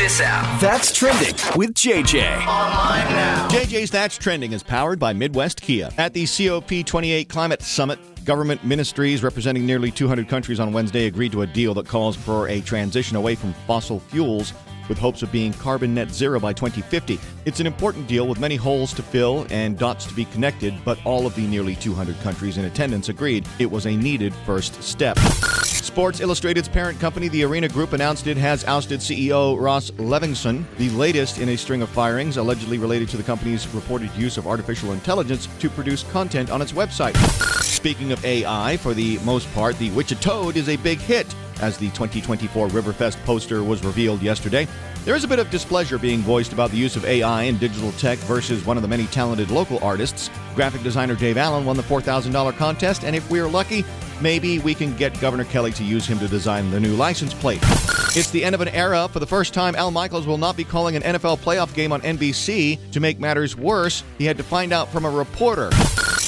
this out. That's trending with JJ. Online now. JJ's That's Trending is powered by Midwest Kia. At the COP28 Climate Summit, government ministries representing nearly 200 countries on Wednesday agreed to a deal that calls for a transition away from fossil fuels with hopes of being carbon net zero by 2050. It's an important deal with many holes to fill and dots to be connected, but all of the nearly 200 countries in attendance agreed it was a needed first step. Sports Illustrated's parent company, the Arena Group, announced it has ousted CEO Ross Levinsohn, the latest in a string of firings allegedly related to the company's reported use of artificial intelligence to produce content on its website. Speaking of AI, for the most part, the Witch-a-Toad is a big hit, as the 2024 Riverfest poster was revealed yesterday. There is a bit of displeasure being voiced about the use of AI and digital tech versus one of the many talented local artists. Graphic designer Dave Allen won the $4,000 contest, and if we're lucky, maybe we can get Governor Kelly to use him to design the new license plate. It's the end of an era. For the first time, Al Michaels will not be calling an NFL playoff game on NBC. To make matters worse, he had to find out from a reporter.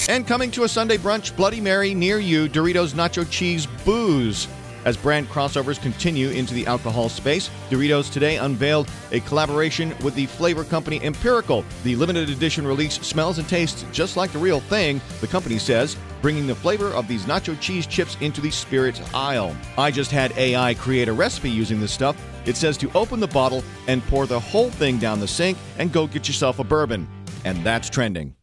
And coming to a Sunday brunch Bloody Mary near you, Doritos Nacho Cheese Booze. As brand crossovers continue into the alcohol space, Doritos today unveiled a collaboration with the flavor company Empirical. The limited edition release smells and tastes just like the real thing, the company says, bringing the flavor of these nacho cheese chips into the spirits aisle. I just had AI create a recipe using this stuff. It says to open the bottle and pour the whole thing down the sink and go get yourself a bourbon. And that's trending.